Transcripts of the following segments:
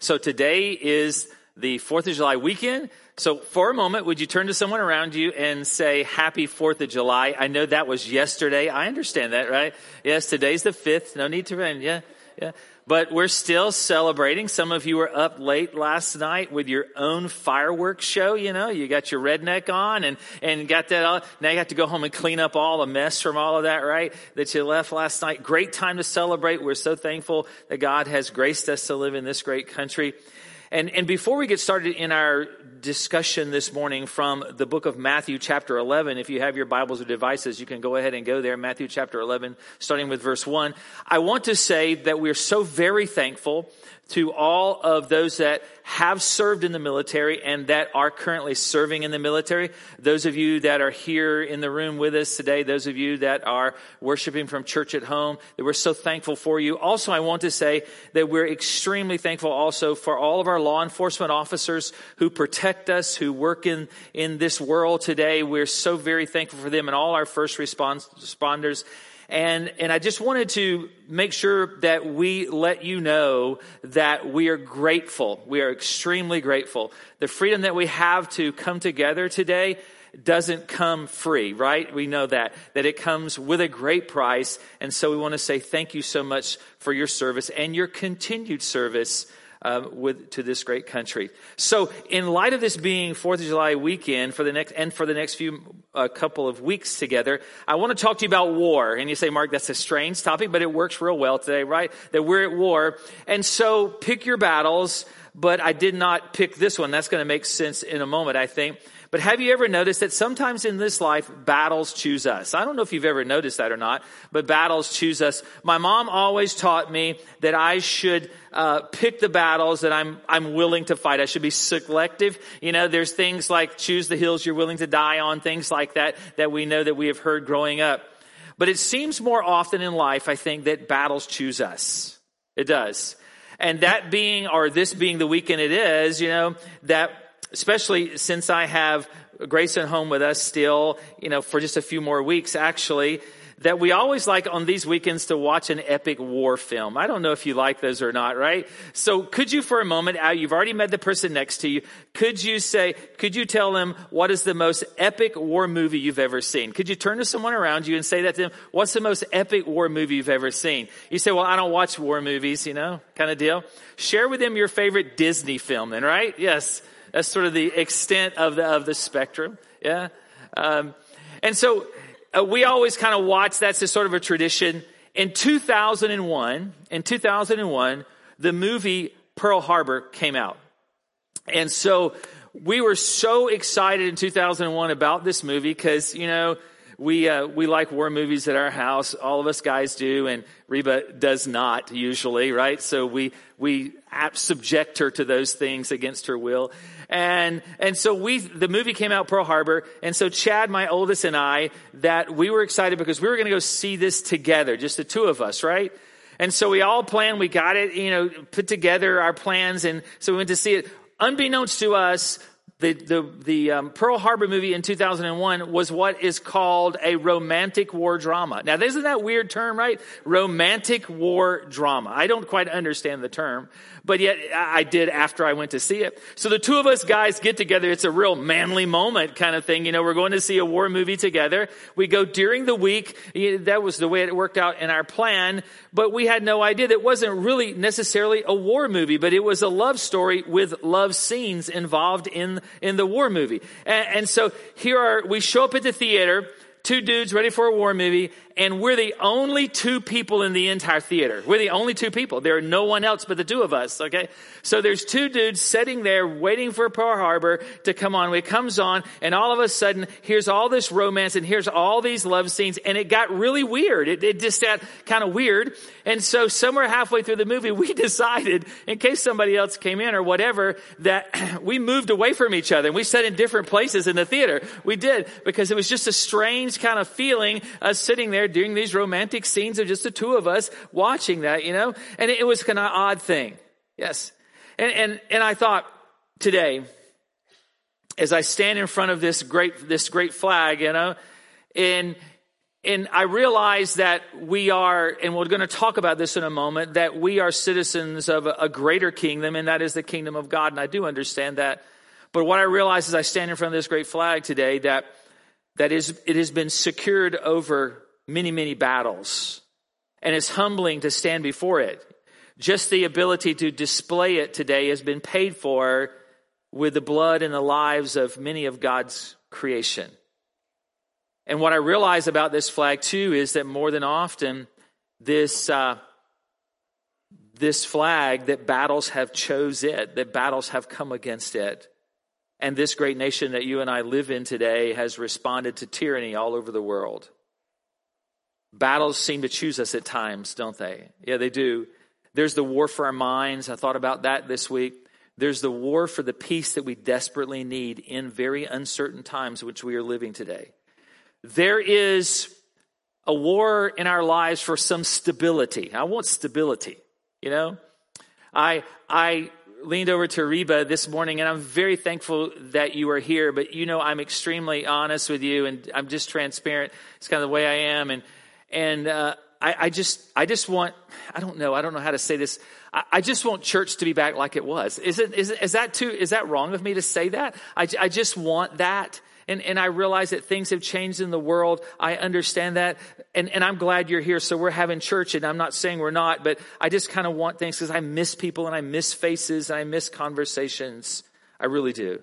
So today is the 4th of July weekend. So for a moment, would you turn to someone around you and say, happy 4th of July? I know that was yesterday. I understand that, right? Yes, today's the 5th. No need to run. Yeah, yeah. But we're still celebrating. Some of you were up late last night with your own fireworks show. You know, you got your redneck on and, and got that all. Now you have to go home and clean up all the mess from all of that, right? That you left last night. Great time to celebrate. We're so thankful that God has graced us to live in this great country. And, and before we get started in our discussion this morning from the book of Matthew chapter 11, if you have your Bibles or devices, you can go ahead and go there. Matthew chapter 11, starting with verse 1. I want to say that we're so very thankful to all of those that have served in the military and that are currently serving in the military. Those of you that are here in the room with us today, those of you that are worshiping from church at home, that we're so thankful for you. Also, I want to say that we're extremely thankful also for all of our law enforcement officers who protect us, who work in, in this world today. We're so very thankful for them and all our first responders and, and I just wanted to make sure that we let you know that we are grateful. We are extremely grateful. The freedom that we have to come together today doesn't come free, right? We know that, that it comes with a great price. And so we want to say thank you so much for your service and your continued service um, with to this great country. So, in light of this being Fourth of July weekend for the next and for the next few uh, couple of weeks together, I want to talk to you about war. And you say, Mark, that's a strange topic, but it works real well today, right? That we're at war, and so pick your battles. But I did not pick this one. That's going to make sense in a moment, I think. But have you ever noticed that sometimes in this life, battles choose us? I don't know if you've ever noticed that or not, but battles choose us. My mom always taught me that I should uh, pick the battles that I'm I'm willing to fight. I should be selective. You know, there's things like choose the hills you're willing to die on, things like that that we know that we have heard growing up. But it seems more often in life, I think, that battles choose us. It does. And that being, or this being the weekend it is, you know, that especially since I have Grayson home with us still, you know, for just a few more weeks actually, that we always like on these weekends to watch an epic war film. I don't know if you like those or not, right? So could you for a moment, you've already met the person next to you, could you say, could you tell them what is the most epic war movie you've ever seen? Could you turn to someone around you and say that to them, what's the most epic war movie you've ever seen? You say, well, I don't watch war movies, you know, kind of deal. Share with them your favorite Disney film then, right? Yes. That's sort of the extent of the, of the spectrum. Yeah. Um, and so uh, we always kind of watch. That's sort of a tradition. In 2001, in 2001, the movie Pearl Harbor came out. And so we were so excited in 2001 about this movie because, you know, we uh, we like war movies at our house. All of us guys do, and Reba does not usually, right? So we we subject her to those things against her will. And, and so we, the movie came out Pearl Harbor. And so Chad, my oldest and I, that we were excited because we were going to go see this together, just the two of us, right? And so we all planned, we got it, you know, put together our plans. And so we went to see it. Unbeknownst to us, the, the, the um, Pearl Harbor movie in 2001 was what is called a romantic war drama. Now, isn't that weird term, right? Romantic war drama. I don't quite understand the term, but yet I did after I went to see it. So the two of us guys get together. It's a real manly moment kind of thing. You know, we're going to see a war movie together. We go during the week. That was the way it worked out in our plan, but we had no idea that wasn't really necessarily a war movie, but it was a love story with love scenes involved in, in the war movie. And, and so here are, we show up at the theater two dudes ready for a war movie, and we're the only two people in the entire theater. We're the only two people. There are no one else but the two of us, okay? So there's two dudes sitting there waiting for Pearl Harbor to come on. It comes on, and all of a sudden, here's all this romance, and here's all these love scenes, and it got really weird. It, it just got kind of weird. And so somewhere halfway through the movie, we decided, in case somebody else came in or whatever, that we moved away from each other, and we sat in different places in the theater. We did, because it was just a strange kind of feeling, us sitting there there during these romantic scenes of just the two of us watching that, you know? And it was kind of odd thing. Yes. And, and, and I thought today, as I stand in front of this great, this great flag, you know, and, and I realize that we are, and we're going to talk about this in a moment, that we are citizens of a, a greater kingdom, and that is the kingdom of God. And I do understand that. But what I realize as I stand in front of this great flag today, that that is, it has been secured over many, many battles. And it's humbling to stand before it. Just the ability to display it today has been paid for with the blood and the lives of many of God's creation. And what I realize about this flag too is that more than often, this uh, this flag that battles have chose it, that battles have come against it. And this great nation that you and I live in today has responded to tyranny all over the world. Battles seem to choose us at times, don't they? Yeah, they do. There's the war for our minds. I thought about that this week. There's the war for the peace that we desperately need in very uncertain times which we are living today. There is a war in our lives for some stability. I want stability, you know? I I leaned over to Reba this morning, and I'm very thankful that you are here. But you know, I'm extremely honest with you, and I'm just transparent. It's kind of the way I am, and and uh, I, I, just I just want I don't know I don't know how to say this. I, I just want church to be back like it was. Is it is, is that too is that wrong of me to say that? I, I just want that and, and I realize that things have changed in the world. I understand that. And, and I'm glad you're here. So we're having church and I'm not saying we're not, but I just kind of want things because I miss people and I miss faces and I miss conversations. I really do.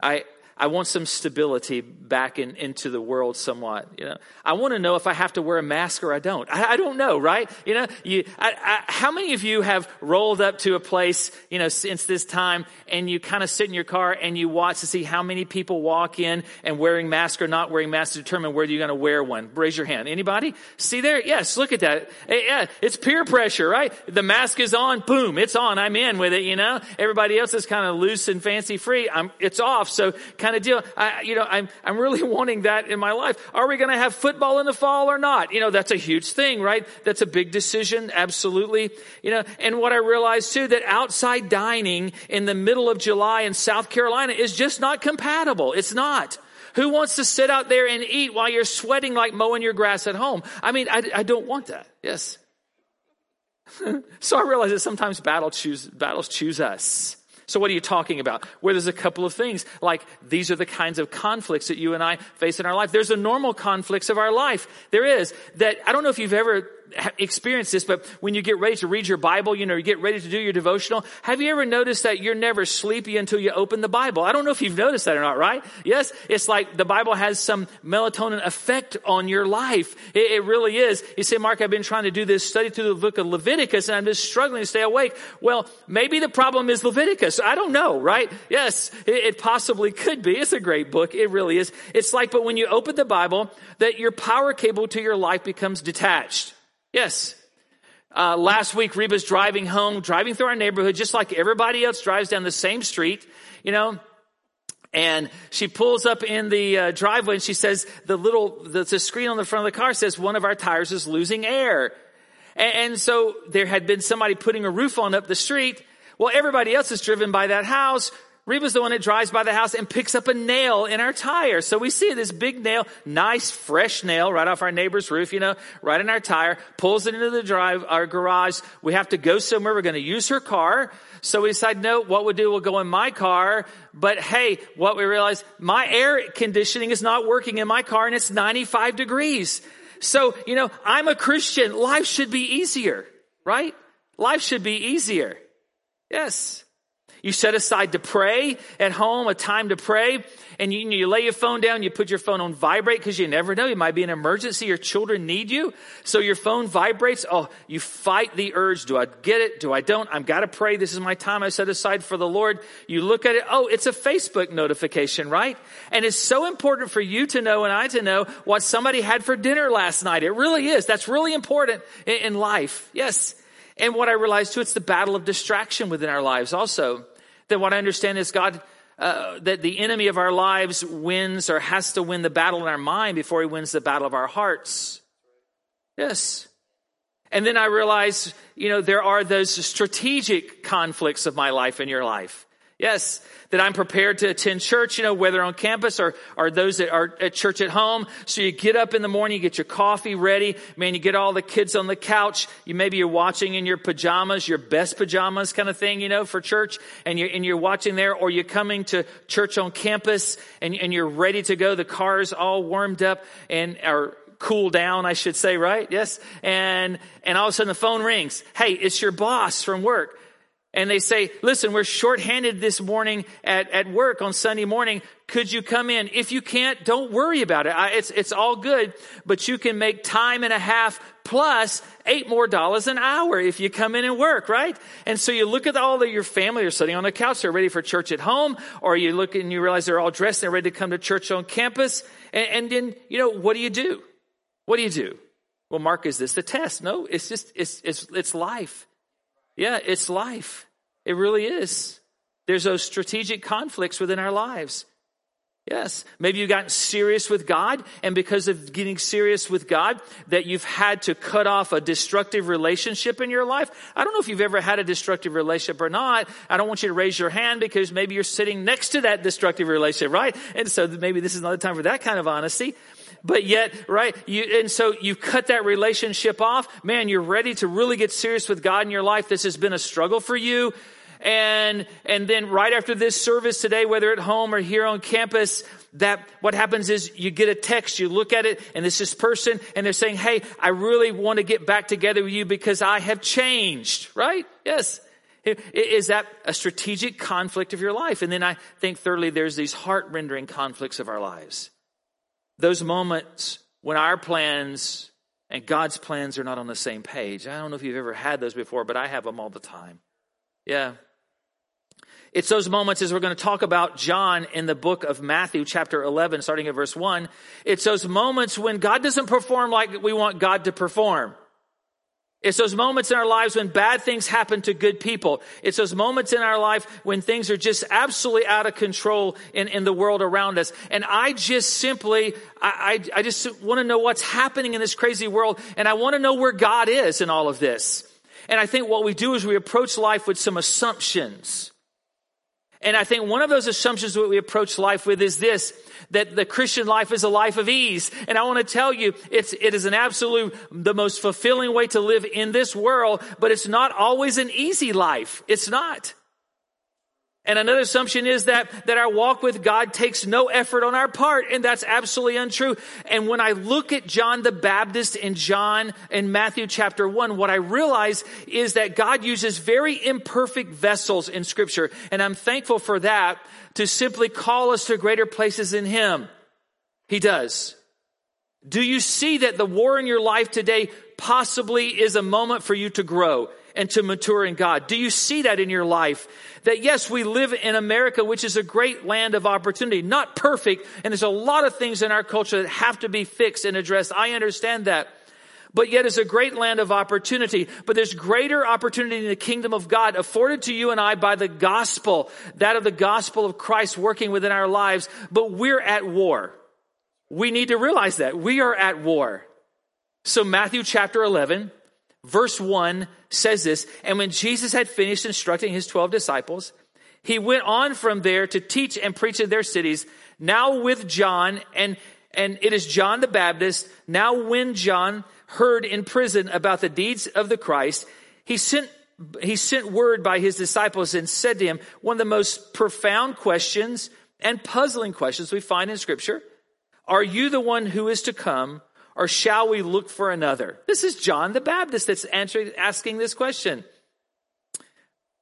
I, I want some stability back in, into the world somewhat. You know, I want to know if I have to wear a mask or I don't. I, I don't know, right? You know, you, I, I, how many of you have rolled up to a place, you know, since this time and you kind of sit in your car and you watch to see how many people walk in and wearing masks or not wearing masks to determine whether you're going to wear one? Raise your hand. Anybody? See there? Yes, look at that. Eh, yeah, it's peer pressure, right? The mask is on, boom, it's on. I'm in with it, you know? Everybody else is kind of loose and fancy free. I'm, it's off. So kind kind of deal. I, you know, I'm, I'm really wanting that in my life. Are we going to have football in the fall or not? You know, that's a huge thing, right? That's a big decision. Absolutely. You know, and what I realized too, that outside dining in the middle of July in South Carolina is just not compatible. It's not. Who wants to sit out there and eat while you're sweating like mowing your grass at home? I mean, I, I don't want that. Yes. so I realize that sometimes battle choose, battles choose us. So what are you talking about? Where there's a couple of things like these are the kinds of conflicts that you and I face in our life. There's a normal conflicts of our life. There is that I don't know if you've ever experienced this, but when you get ready to read your Bible, you know, you get ready to do your devotional, have you ever noticed that you're never sleepy until you open the Bible? I don't know if you've noticed that or not, right? Yes, it's like the Bible has some melatonin effect on your life. It, it really is. You say, Mark, I've been trying to do this study through the book of Leviticus and I'm just struggling to stay awake. Well, maybe the problem is Leviticus. I don't know, right? Yes, it, it possibly could be. It's a great book. It really is. It's like, but when you open the Bible, that your power cable to your life becomes detached. Yes. Uh, last week, Reba's driving home, driving through our neighborhood, just like everybody else drives down the same street, you know. And she pulls up in the uh, driveway and she says, the little, the, the, screen on the front of the car says one of our tires is losing air. And, and so there had been somebody putting a roof on up the street. Well, everybody else is driven by that house. Reba's the one that drives by the house and picks up a nail in our tire. So we see this big nail, nice fresh nail right off our neighbor's roof, you know, right in our tire, pulls it into the drive, our garage. We have to go somewhere. We're going to use her car. So we decide, no, what we'll do, we'll go in my car. But hey, what we realize, my air conditioning is not working in my car and it's 95 degrees. So, you know, I'm a Christian. Life should be easier, right? Life should be easier. Yes. You set aside to pray at home, a time to pray, and you, you lay your phone down, you put your phone on vibrate because you never know. It might be an emergency. Your children need you. So your phone vibrates. Oh, you fight the urge. Do I get it? Do I don't? I've got to pray. This is my time I set aside for the Lord. You look at it. Oh, it's a Facebook notification, right? And it's so important for you to know and I to know what somebody had for dinner last night. It really is. That's really important in, in life. Yes. And what I realized too, it's the battle of distraction within our lives also. That what I understand is God, uh, that the enemy of our lives wins or has to win the battle in our mind before he wins the battle of our hearts. Yes. And then I realize, you know, there are those strategic conflicts of my life and your life. Yes, that I'm prepared to attend church, you know, whether on campus or, or those that are at church at home. So you get up in the morning, you get your coffee ready. Man, you get all the kids on the couch. You maybe you're watching in your pajamas, your best pajamas kind of thing, you know, for church. And you're, and you're watching there or you're coming to church on campus and, and you're ready to go. The car's all warmed up and, or cool down, I should say, right? Yes. And, and all of a sudden the phone rings. Hey, it's your boss from work. And they say, listen, we're shorthanded this morning at, at work on Sunday morning. Could you come in? If you can't, don't worry about it. I, it's, it's all good, but you can make time and a half plus eight more dollars an hour if you come in and work, right? And so you look at all of your family are sitting on the couch. They're ready for church at home, or you look and you realize they're all dressed and they're ready to come to church on campus. And, and then, you know, what do you do? What do you do? Well, Mark, is this a test? No, it's just, it's, it's, it's life. Yeah, it's life. It really is. There's those strategic conflicts within our lives. Yes. Maybe you've gotten serious with God, and because of getting serious with God, that you've had to cut off a destructive relationship in your life. I don't know if you've ever had a destructive relationship or not. I don't want you to raise your hand because maybe you're sitting next to that destructive relationship, right? And so maybe this is another time for that kind of honesty but yet, right? You, and so you cut that relationship off. Man, you're ready to really get serious with God in your life. This has been a struggle for you. And, and then right after this service today, whether at home or here on campus, that what happens is you get a text, you look at it, and it's this person, and they're saying, Hey, I really want to get back together with you because I have changed, right? Yes. Is that a strategic conflict of your life? And then I think thirdly, there's these heart rendering conflicts of our lives. Those moments when our plans and God's plans are not on the same page. I don't know if you've ever had those before, but I have them all the time. Yeah. It's those moments as we're going to talk about John in the book of Matthew, chapter 11, starting at verse 1. It's those moments when God doesn't perform like we want God to perform. It's those moments in our lives when bad things happen to good people. It's those moments in our life when things are just absolutely out of control in, in the world around us. And I just simply, I, I, I just want to know what's happening in this crazy world. And I want to know where God is in all of this. And I think what we do is we approach life with some assumptions. And I think one of those assumptions that we approach life with is this, that the Christian life is a life of ease. And I want to tell you, it's, it is an absolute, the most fulfilling way to live in this world, but it's not always an easy life. It's not. And another assumption is that, that our walk with God takes no effort on our part, and that's absolutely untrue. And when I look at John the Baptist in John in Matthew chapter 1, what I realize is that God uses very imperfect vessels in scripture, and I'm thankful for that to simply call us to greater places in Him. He does. Do you see that the war in your life today possibly is a moment for you to grow and to mature in God? Do you see that in your life? That yes, we live in America, which is a great land of opportunity, not perfect, and there's a lot of things in our culture that have to be fixed and addressed. I understand that. But yet it's a great land of opportunity. But there's greater opportunity in the kingdom of God afforded to you and I by the gospel, that of the gospel of Christ working within our lives. But we're at war. We need to realize that. We are at war. So Matthew chapter 11, verse 1 says this, and when Jesus had finished instructing his 12 disciples, he went on from there to teach and preach in their cities, now with John, and, and it is John the Baptist. Now when John heard in prison about the deeds of the Christ, he sent he sent word by his disciples and said to him, one of the most profound questions and puzzling questions we find in scripture. Are you the one who is to come or shall we look for another? This is John the Baptist that's answering, asking this question.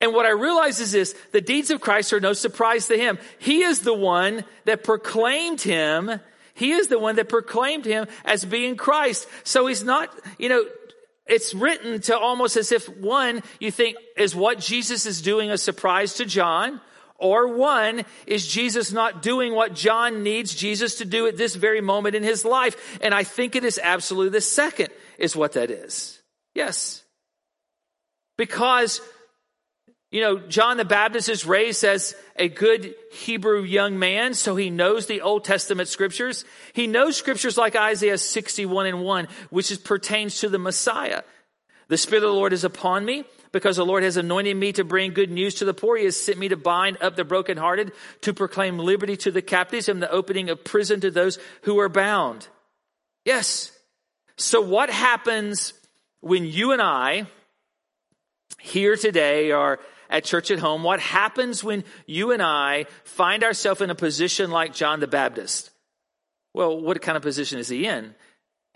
And what I realize is this, the deeds of Christ are no surprise to him. He is the one that proclaimed him. He is the one that proclaimed him as being Christ. So he's not, you know, it's written to almost as if one, you think, is what Jesus is doing a surprise to John? Or one, is Jesus not doing what John needs Jesus to do at this very moment in his life? And I think it is absolutely the second is what that is. Yes. Because, you know, John the Baptist is raised as a good Hebrew young man, so he knows the Old Testament scriptures. He knows scriptures like Isaiah 61 and 1, which is, pertains to the Messiah. The Spirit of the Lord is upon me because the Lord has anointed me to bring good news to the poor. He has sent me to bind up the brokenhearted, to proclaim liberty to the captives and the opening of prison to those who are bound. Yes. So what happens when you and I here today are at church at home? What happens when you and I find ourselves in a position like John the Baptist? Well, what kind of position is he in?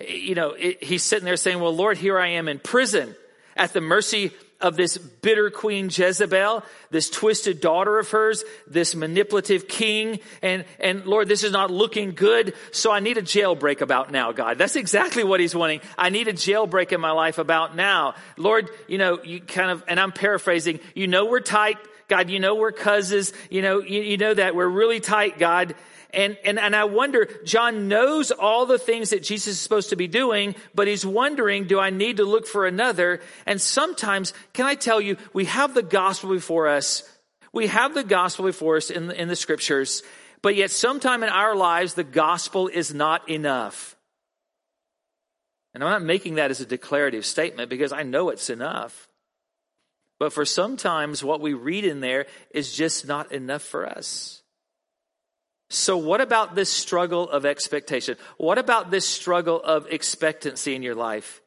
You know, it, he's sitting there saying, well, Lord, here I am in prison at the mercy of this bitter queen Jezebel, this twisted daughter of hers, this manipulative king. And, and Lord, this is not looking good. So I need a jailbreak about now, God. That's exactly what he's wanting. I need a jailbreak in my life about now. Lord, you know, you kind of, and I'm paraphrasing, you know, we're tight. God, you know, we're cousins. You know, you, you know that we're really tight, God. And, and, and I wonder, John knows all the things that Jesus is supposed to be doing, but he's wondering, do I need to look for another? And sometimes, can I tell you, we have the gospel before us. We have the gospel before us in, in the scriptures, but yet sometime in our lives, the gospel is not enough. And I'm not making that as a declarative statement because I know it's enough. But for sometimes what we read in there is just not enough for us. So, what about this struggle of expectation? What about this struggle of expectancy in your life?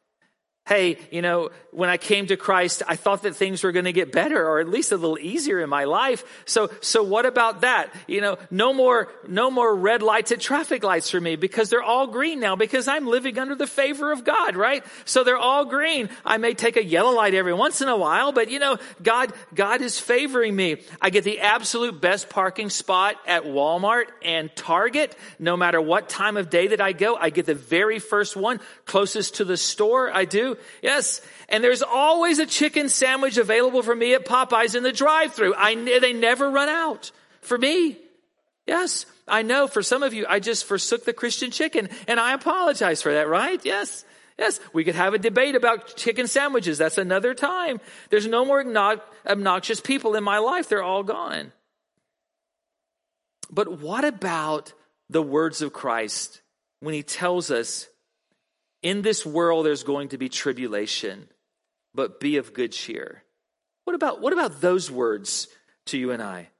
Hey, you know, when I came to Christ, I thought that things were going to get better or at least a little easier in my life. So, so what about that? You know, no more, no more red lights at traffic lights for me because they're all green now because I'm living under the favor of God, right? So they're all green. I may take a yellow light every once in a while, but you know, God, God is favoring me. I get the absolute best parking spot at Walmart and Target. No matter what time of day that I go, I get the very first one closest to the store. I do. Yes. And there's always a chicken sandwich available for me at Popeyes in the drive through. I, they never run out for me. Yes. I know for some of you, I just forsook the Christian chicken and I apologize for that, right? Yes. Yes, we could have a debate about chicken sandwiches. That's another time. There's no more obnoxious people in my life. They're all gone. But what about the words of Christ when he tells us in this world, there's going to be tribulation, but be of good cheer. What about, what about those words to you and I?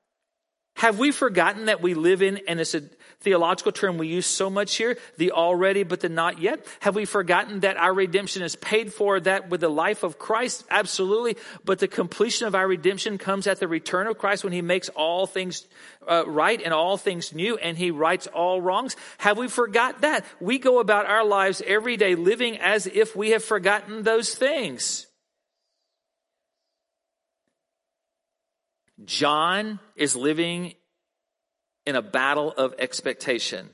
Have we forgotten that we live in, and it's a theological term we use so much here, the already but the not yet? Have we forgotten that our redemption is paid for that with the life of Christ? Absolutely. But the completion of our redemption comes at the return of Christ when he makes all things uh, right and all things new and he rights all wrongs. Have we forgot that? We go about our lives every day living as if we have forgotten those things. John is living in a battle of expectation.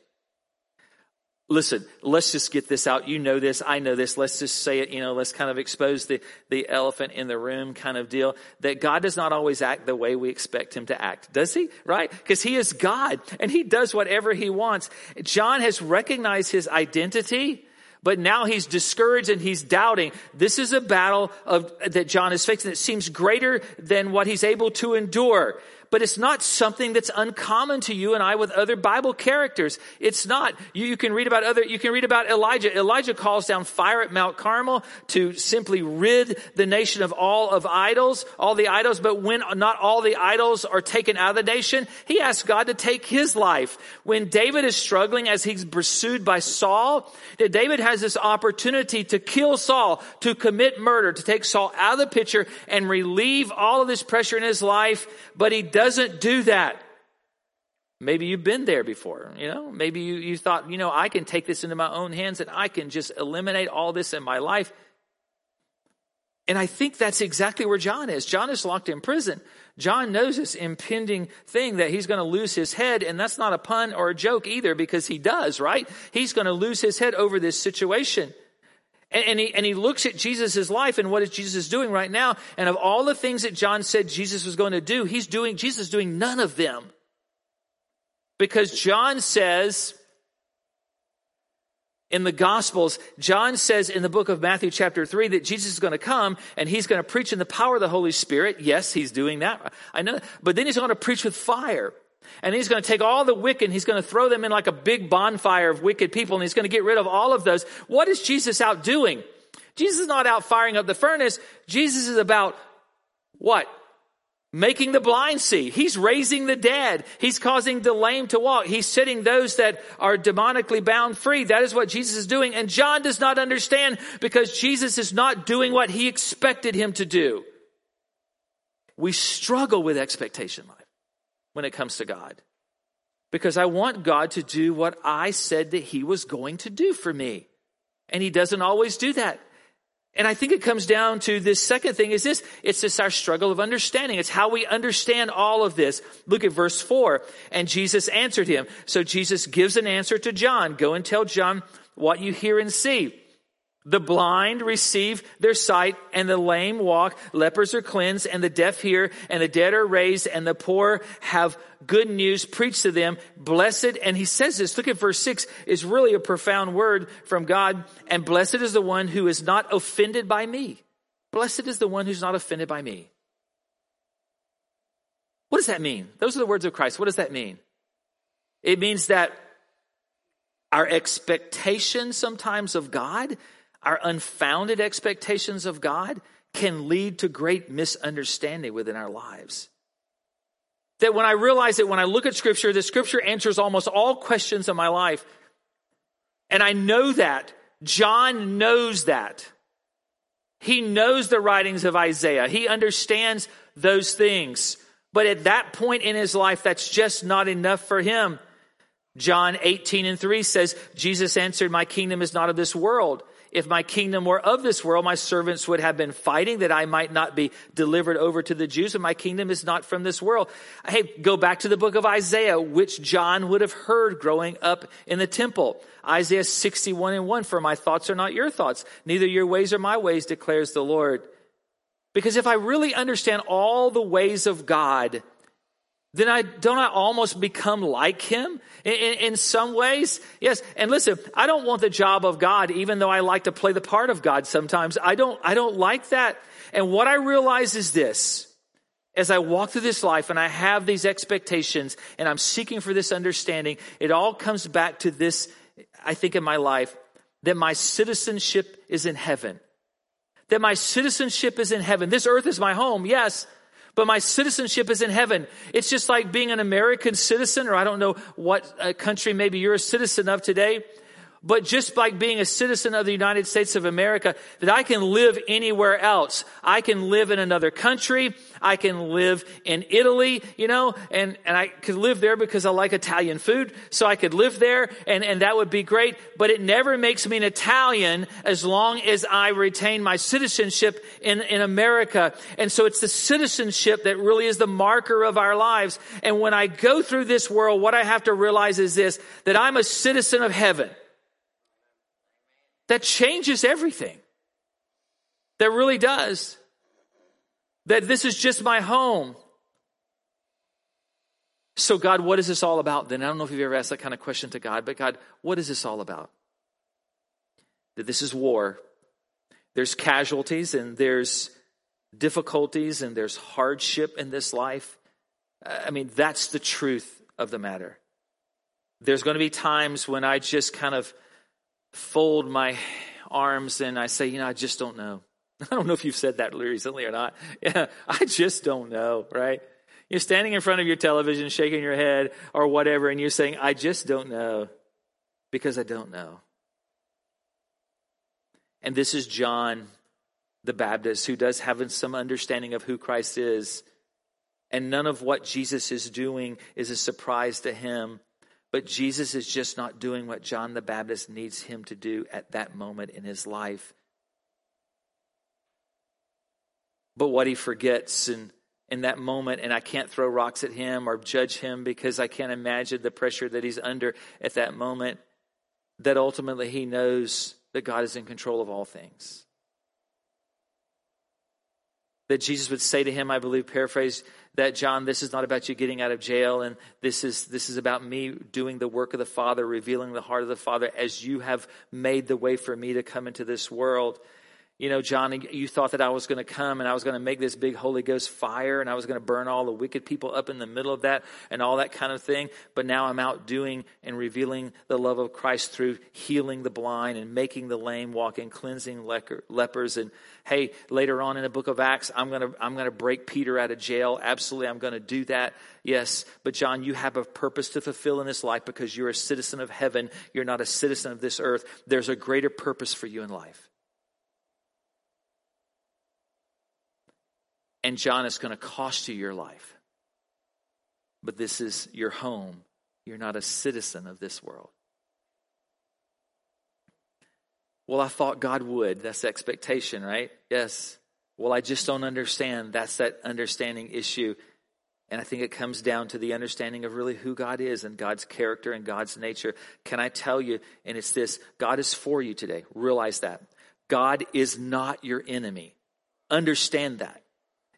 Listen, let's just get this out. You know this. I know this. Let's just say it. You know, let's kind of expose the, the elephant in the room kind of deal that God does not always act the way we expect him to act. Does he? Right? Because he is God and he does whatever he wants. John has recognized his identity. But now he's discouraged and he's doubting. This is a battle of, that John is facing that seems greater than what he's able to endure but it's not something that's uncommon to you and I with other Bible characters. It's not. You, you, can read about other, you can read about Elijah. Elijah calls down fire at Mount Carmel to simply rid the nation of all of idols, all the idols, but when not all the idols are taken out of the nation, he asks God to take his life. When David is struggling as he's pursued by Saul, that David has this opportunity to kill Saul, to commit murder, to take Saul out of the picture and relieve all of this pressure in his life, but he does doesn't do that. Maybe you've been there before, you know? Maybe you, you thought, you know, I can take this into my own hands and I can just eliminate all this in my life. And I think that's exactly where John is. John is locked in prison. John knows this impending thing that he's going to lose his head, and that's not a pun or a joke either because he does, right? He's going to lose his head over this situation. And, and, he, and he looks at Jesus' life and what is Jesus doing right now. And of all the things that John said Jesus was going to do, he's doing, Jesus doing none of them. Because John says, in the Gospels, John says in the book of Matthew chapter 3 that Jesus is going to come and he's going to preach in the power of the Holy Spirit. Yes, he's doing that. I know. But then he's going to preach with fire. And he's going to take all the wicked and he's going to throw them in like a big bonfire of wicked people and he's going to get rid of all of those. What is Jesus out doing? Jesus is not out firing up the furnace. Jesus is about what? Making the blind see. He's raising the dead. He's causing the lame to walk. He's setting those that are demonically bound free. That is what Jesus is doing. And John does not understand because Jesus is not doing what he expected him to do. We struggle with expectation life when it comes to God because I want God to do what I said that he was going to do for me. And he doesn't always do that. And I think it comes down to this second thing is this. It's just our struggle of understanding. It's how we understand all of this. Look at verse four. And Jesus answered him. So Jesus gives an answer to John. Go and tell John what you hear and see. The blind receive their sight and the lame walk. Lepers are cleansed and the deaf hear and the dead are raised and the poor have good news preached to them. Blessed. And he says this, look at verse six is really a profound word from God. And blessed is the one who is not offended by me. Blessed is the one who's not offended by me. What does that mean? Those are the words of Christ. What does that mean? It means that our expectation sometimes of God our unfounded expectations of God can lead to great misunderstanding within our lives. That when I realize that when I look at Scripture, the Scripture answers almost all questions in my life. And I know that. John knows that. He knows the writings of Isaiah. He understands those things. But at that point in his life, that's just not enough for him. John 18 and 3 says, Jesus answered, My kingdom is not of this world. If my kingdom were of this world, my servants would have been fighting that I might not be delivered over to the Jews, and my kingdom is not from this world. Hey, go back to the book of Isaiah, which John would have heard growing up in the temple. Isaiah 61 and 1, for my thoughts are not your thoughts, neither your ways are my ways, declares the Lord. Because if I really understand all the ways of God, then I don't I almost become like him in, in, in, some ways? Yes. And listen, I don't want the job of God, even though I like to play the part of God sometimes. I don't, I don't like that. And what I realize is this. As I walk through this life and I have these expectations and I'm seeking for this understanding, it all comes back to this, I think in my life, that my citizenship is in heaven. That my citizenship is in heaven. This earth is my home, yes, but my citizenship is in heaven. It's just like being an American citizen, or I don't know what uh, country maybe you're a citizen of today. But just like being a citizen of the United States of America, that I can live anywhere else. I can live in another country. I can live in Italy, you know, and, and I could live there because I like Italian food. So I could live there and, and that would be great. But it never makes me an Italian as long as I retain my citizenship in, in America. And so it's the citizenship that really is the marker of our lives. And when I go through this world, what I have to realize is this, that I'm a citizen of heaven. That changes everything. That really does. That this is just my home. So, God, what is this all about then? I don't know if you've ever asked that kind of question to God, but God, what is this all about? That this is war. There's casualties and there's difficulties and there's hardship in this life. I mean, that's the truth of the matter. There's going to be times when I just kind of fold my arms and I say, you know, I just don't know. I don't know if you've said that recently or not. Yeah, I just don't know, right? You're standing in front of your television, shaking your head or whatever, and you're saying, I just don't know because I don't know. And this is John the Baptist who does have some understanding of who Christ is. And none of what Jesus is doing is a surprise to him. But Jesus is just not doing what John the Baptist needs him to do at that moment in his life. But what he forgets in, in that moment, and I can't throw rocks at him or judge him because I can't imagine the pressure that he's under at that moment, that ultimately he knows that God is in control of all things. That Jesus would say to him, I believe, paraphrase, that John, this is not about you getting out of jail, and this is this is about me doing the work of the Father, revealing the heart of the Father as you have made the way for me to come into this world. You know, John, you thought that I was going to come and I was going to make this big Holy Ghost fire and I was going to burn all the wicked people up in the middle of that and all that kind of thing. But now I'm out doing and revealing the love of Christ through healing the blind and making the lame walk and cleansing lepers. And hey, later on in the book of Acts, I'm going to, I'm going to break Peter out of jail. Absolutely. I'm going to do that. Yes. But John, you have a purpose to fulfill in this life because you're a citizen of heaven. You're not a citizen of this earth. There's a greater purpose for you in life. And John, it's going to cost you your life. But this is your home. You're not a citizen of this world. Well, I thought God would. That's expectation, right? Yes. Well, I just don't understand. That's that understanding issue. And I think it comes down to the understanding of really who God is and God's character and God's nature. Can I tell you? And it's this God is for you today. Realize that. God is not your enemy. Understand that.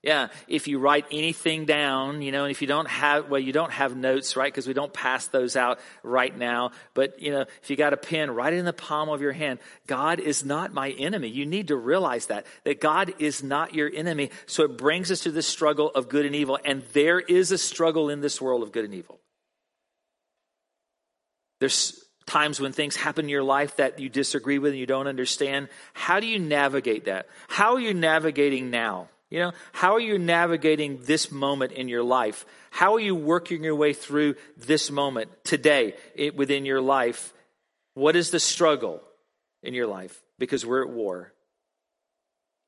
Yeah, if you write anything down, you know, and if you don't have, well, you don't have notes, right? Because we don't pass those out right now. But, you know, if you got a pen, write it in the palm of your hand. God is not my enemy. You need to realize that, that God is not your enemy. So it brings us to the struggle of good and evil. And there is a struggle in this world of good and evil. There's times when things happen in your life that you disagree with and you don't understand. How do you navigate that? How are you navigating now? You know, how are you navigating this moment in your life? How are you working your way through this moment today within your life? What is the struggle in your life? Because we're at war.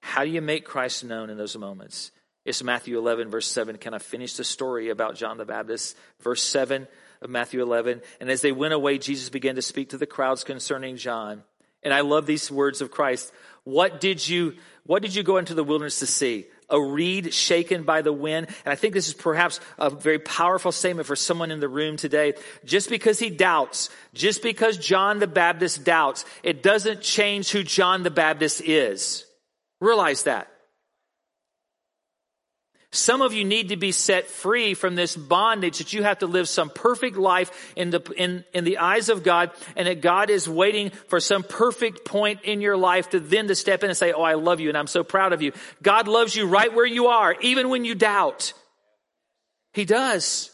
How do you make Christ known in those moments? It's Matthew 11, verse 7. Can I finish the story about John the Baptist? Verse 7 of Matthew 11. And as they went away, Jesus began to speak to the crowds concerning John. And I love these words of Christ. What did you, what did you go into the wilderness to see? A reed shaken by the wind. And I think this is perhaps a very powerful statement for someone in the room today. Just because he doubts, just because John the Baptist doubts, it doesn't change who John the Baptist is. Realize that. Some of you need to be set free from this bondage that you have to live some perfect life in the, in, in the eyes of God and that God is waiting for some perfect point in your life to then to step in and say, Oh, I love you and I'm so proud of you. God loves you right where you are, even when you doubt. He does.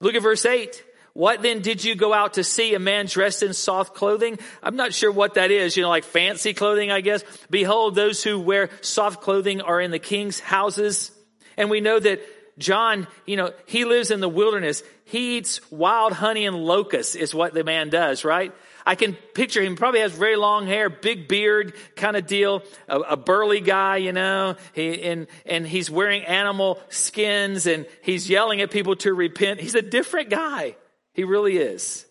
Look at verse 8. What then did you go out to see? A man dressed in soft clothing? I'm not sure what that is. You know, like fancy clothing, I guess. Behold, those who wear soft clothing are in the king's houses. And we know that John, you know, he lives in the wilderness. He eats wild honey and locusts is what the man does, right? I can picture him probably has very long hair, big beard kind of deal, a, a burly guy, you know, he, and, and he's wearing animal skins and he's yelling at people to repent. He's a different guy. He really is.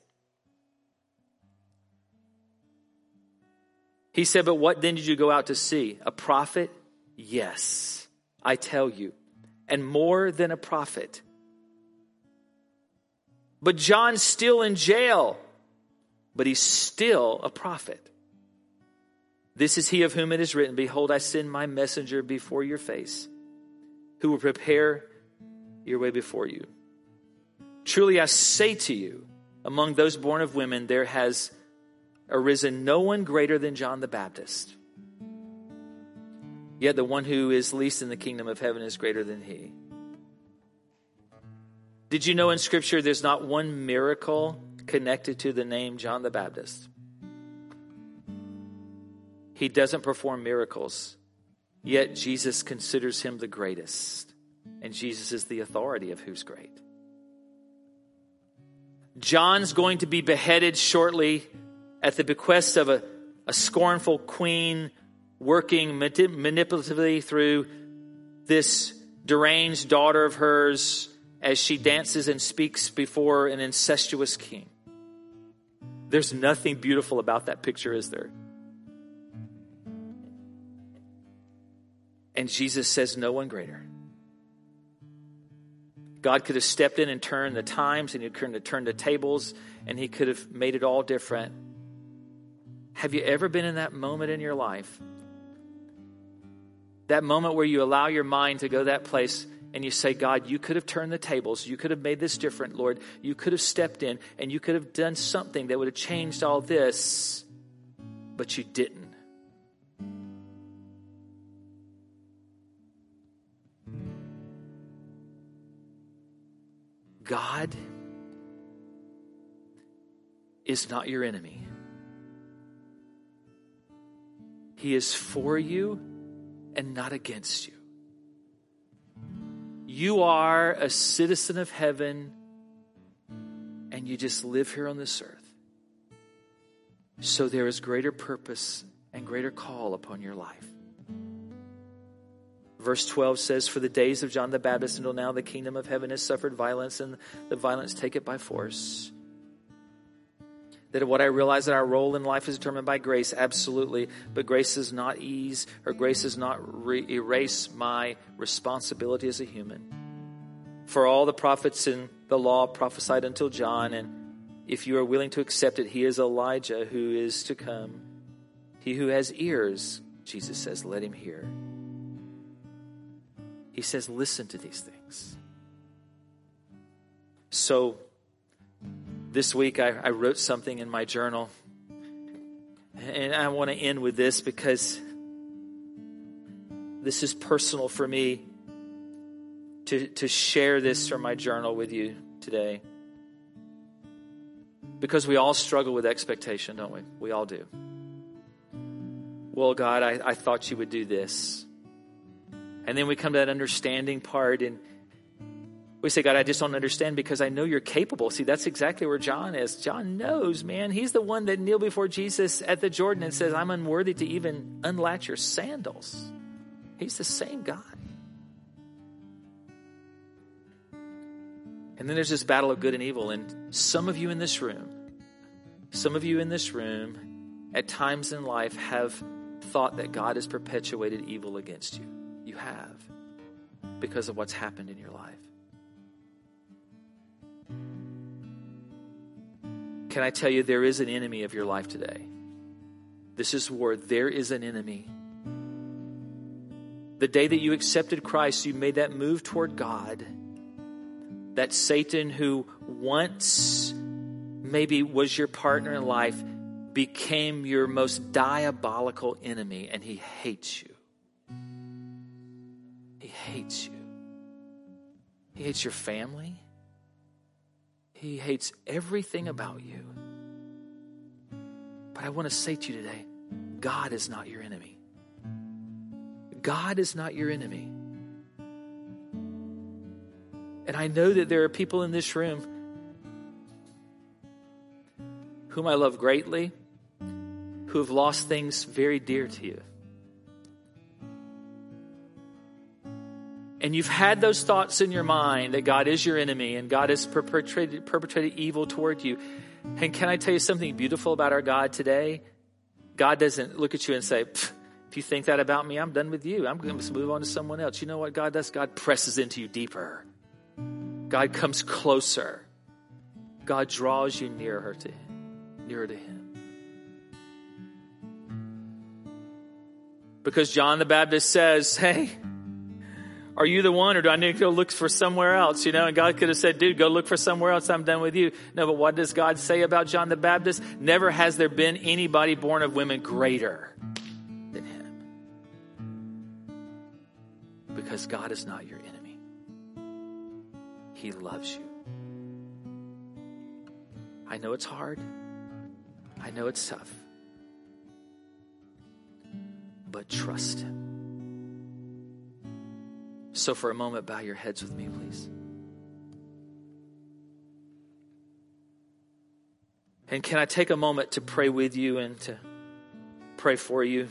He said, But what then did you go out to see? A prophet? Yes, I tell you, and more than a prophet. But John's still in jail, but he's still a prophet. This is he of whom it is written Behold, I send my messenger before your face, who will prepare your way before you. Truly I say to you, among those born of women, there has arisen no one greater than John the Baptist. Yet the one who is least in the kingdom of heaven is greater than he. Did you know in Scripture there's not one miracle connected to the name John the Baptist? He doesn't perform miracles, yet Jesus considers him the greatest. And Jesus is the authority of who's great. John's going to be beheaded shortly at the bequest of a, a scornful queen working manipulatively through this deranged daughter of hers as she dances and speaks before an incestuous king. There's nothing beautiful about that picture, is there? And Jesus says, No one greater. God could have stepped in and turned the times and he could have turned the tables and he could have made it all different. Have you ever been in that moment in your life? That moment where you allow your mind to go that place and you say, God, you could have turned the tables. You could have made this different, Lord. You could have stepped in and you could have done something that would have changed all this, but you didn't. God is not your enemy. He is for you and not against you. You are a citizen of heaven and you just live here on this earth. So there is greater purpose and greater call upon your life. Verse 12 says, For the days of John the Baptist until now, the kingdom of heaven has suffered violence, and the violence take it by force. That what I realize that our role in life is determined by grace, absolutely. But grace does not ease or grace does not re- erase my responsibility as a human. For all the prophets in the law prophesied until John, and if you are willing to accept it, he is Elijah who is to come. He who has ears, Jesus says, let him hear. He says, listen to these things. So, this week I, I wrote something in my journal. And I want to end with this because this is personal for me to, to share this from my journal with you today. Because we all struggle with expectation, don't we? We all do. Well, God, I, I thought you would do this. And then we come to that understanding part and we say, God, I just don't understand because I know you're capable. See, that's exactly where John is. John knows, man. He's the one that kneeled before Jesus at the Jordan and says, I'm unworthy to even unlatch your sandals. He's the same God. And then there's this battle of good and evil. And some of you in this room, some of you in this room, at times in life have thought that God has perpetuated evil against you. Have because of what's happened in your life. Can I tell you, there is an enemy of your life today? This is war. There is an enemy. The day that you accepted Christ, you made that move toward God. That Satan, who once maybe was your partner in life, became your most diabolical enemy, and he hates you. Hates you. He hates your family. He hates everything about you. But I want to say to you today God is not your enemy. God is not your enemy. And I know that there are people in this room whom I love greatly who have lost things very dear to you. And you've had those thoughts in your mind that God is your enemy and God has perpetrated, perpetrated evil toward you. And can I tell you something beautiful about our God today? God doesn't look at you and say, if you think that about me, I'm done with you. I'm going to move on to someone else. You know what God does? God presses into you deeper. God comes closer. God draws you nearer to Him, nearer to Him. Because John the Baptist says, hey, are you the one or do I need to go look for somewhere else? You know, and God could have said, dude, go look for somewhere else. I'm done with you. No, but what does God say about John the Baptist? Never has there been anybody born of women greater than him. Because God is not your enemy. He loves you. I know it's hard. I know it's tough. But trust him. So, for a moment, bow your heads with me, please. And can I take a moment to pray with you and to pray for you?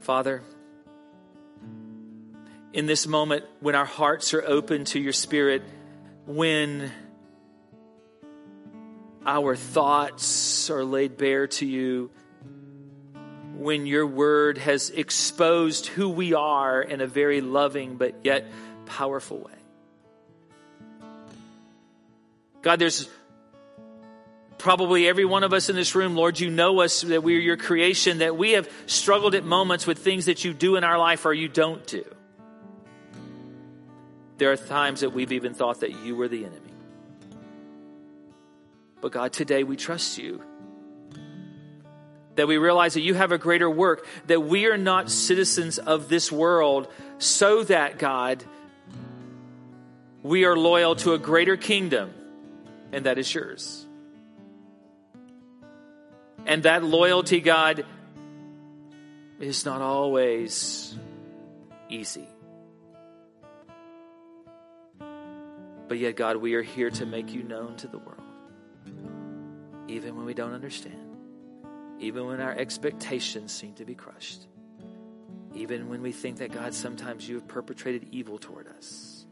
Father, in this moment when our hearts are open to your Spirit, when our thoughts are laid bare to you, when your word has exposed who we are in a very loving but yet powerful way. God, there's probably every one of us in this room, Lord, you know us, that we are your creation, that we have struggled at moments with things that you do in our life or you don't do. There are times that we've even thought that you were the enemy. But God, today we trust you that we realize that you have a greater work, that we are not citizens of this world, so that, God, we are loyal to a greater kingdom, and that is yours. And that loyalty, God, is not always easy. But yet, God, we are here to make you known to the world, even when we don't understand, even when our expectations seem to be crushed, even when we think that, God, sometimes you have perpetrated evil toward us.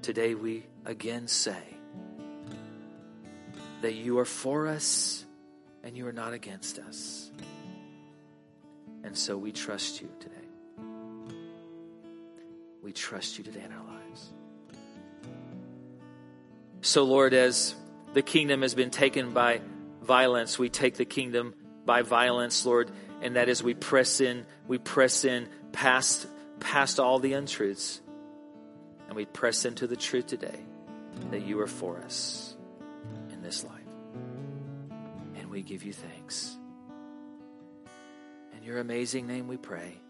Today, we again say that you are for us and you are not against us. And so we trust you today. We trust you today in our lives. So, Lord, as the kingdom has been taken by violence, we take the kingdom by violence, Lord, and that as we press in, we press in past, past all the untruths, and we press into the truth today that you are for us in this life. And we give you thanks. In your amazing name we pray.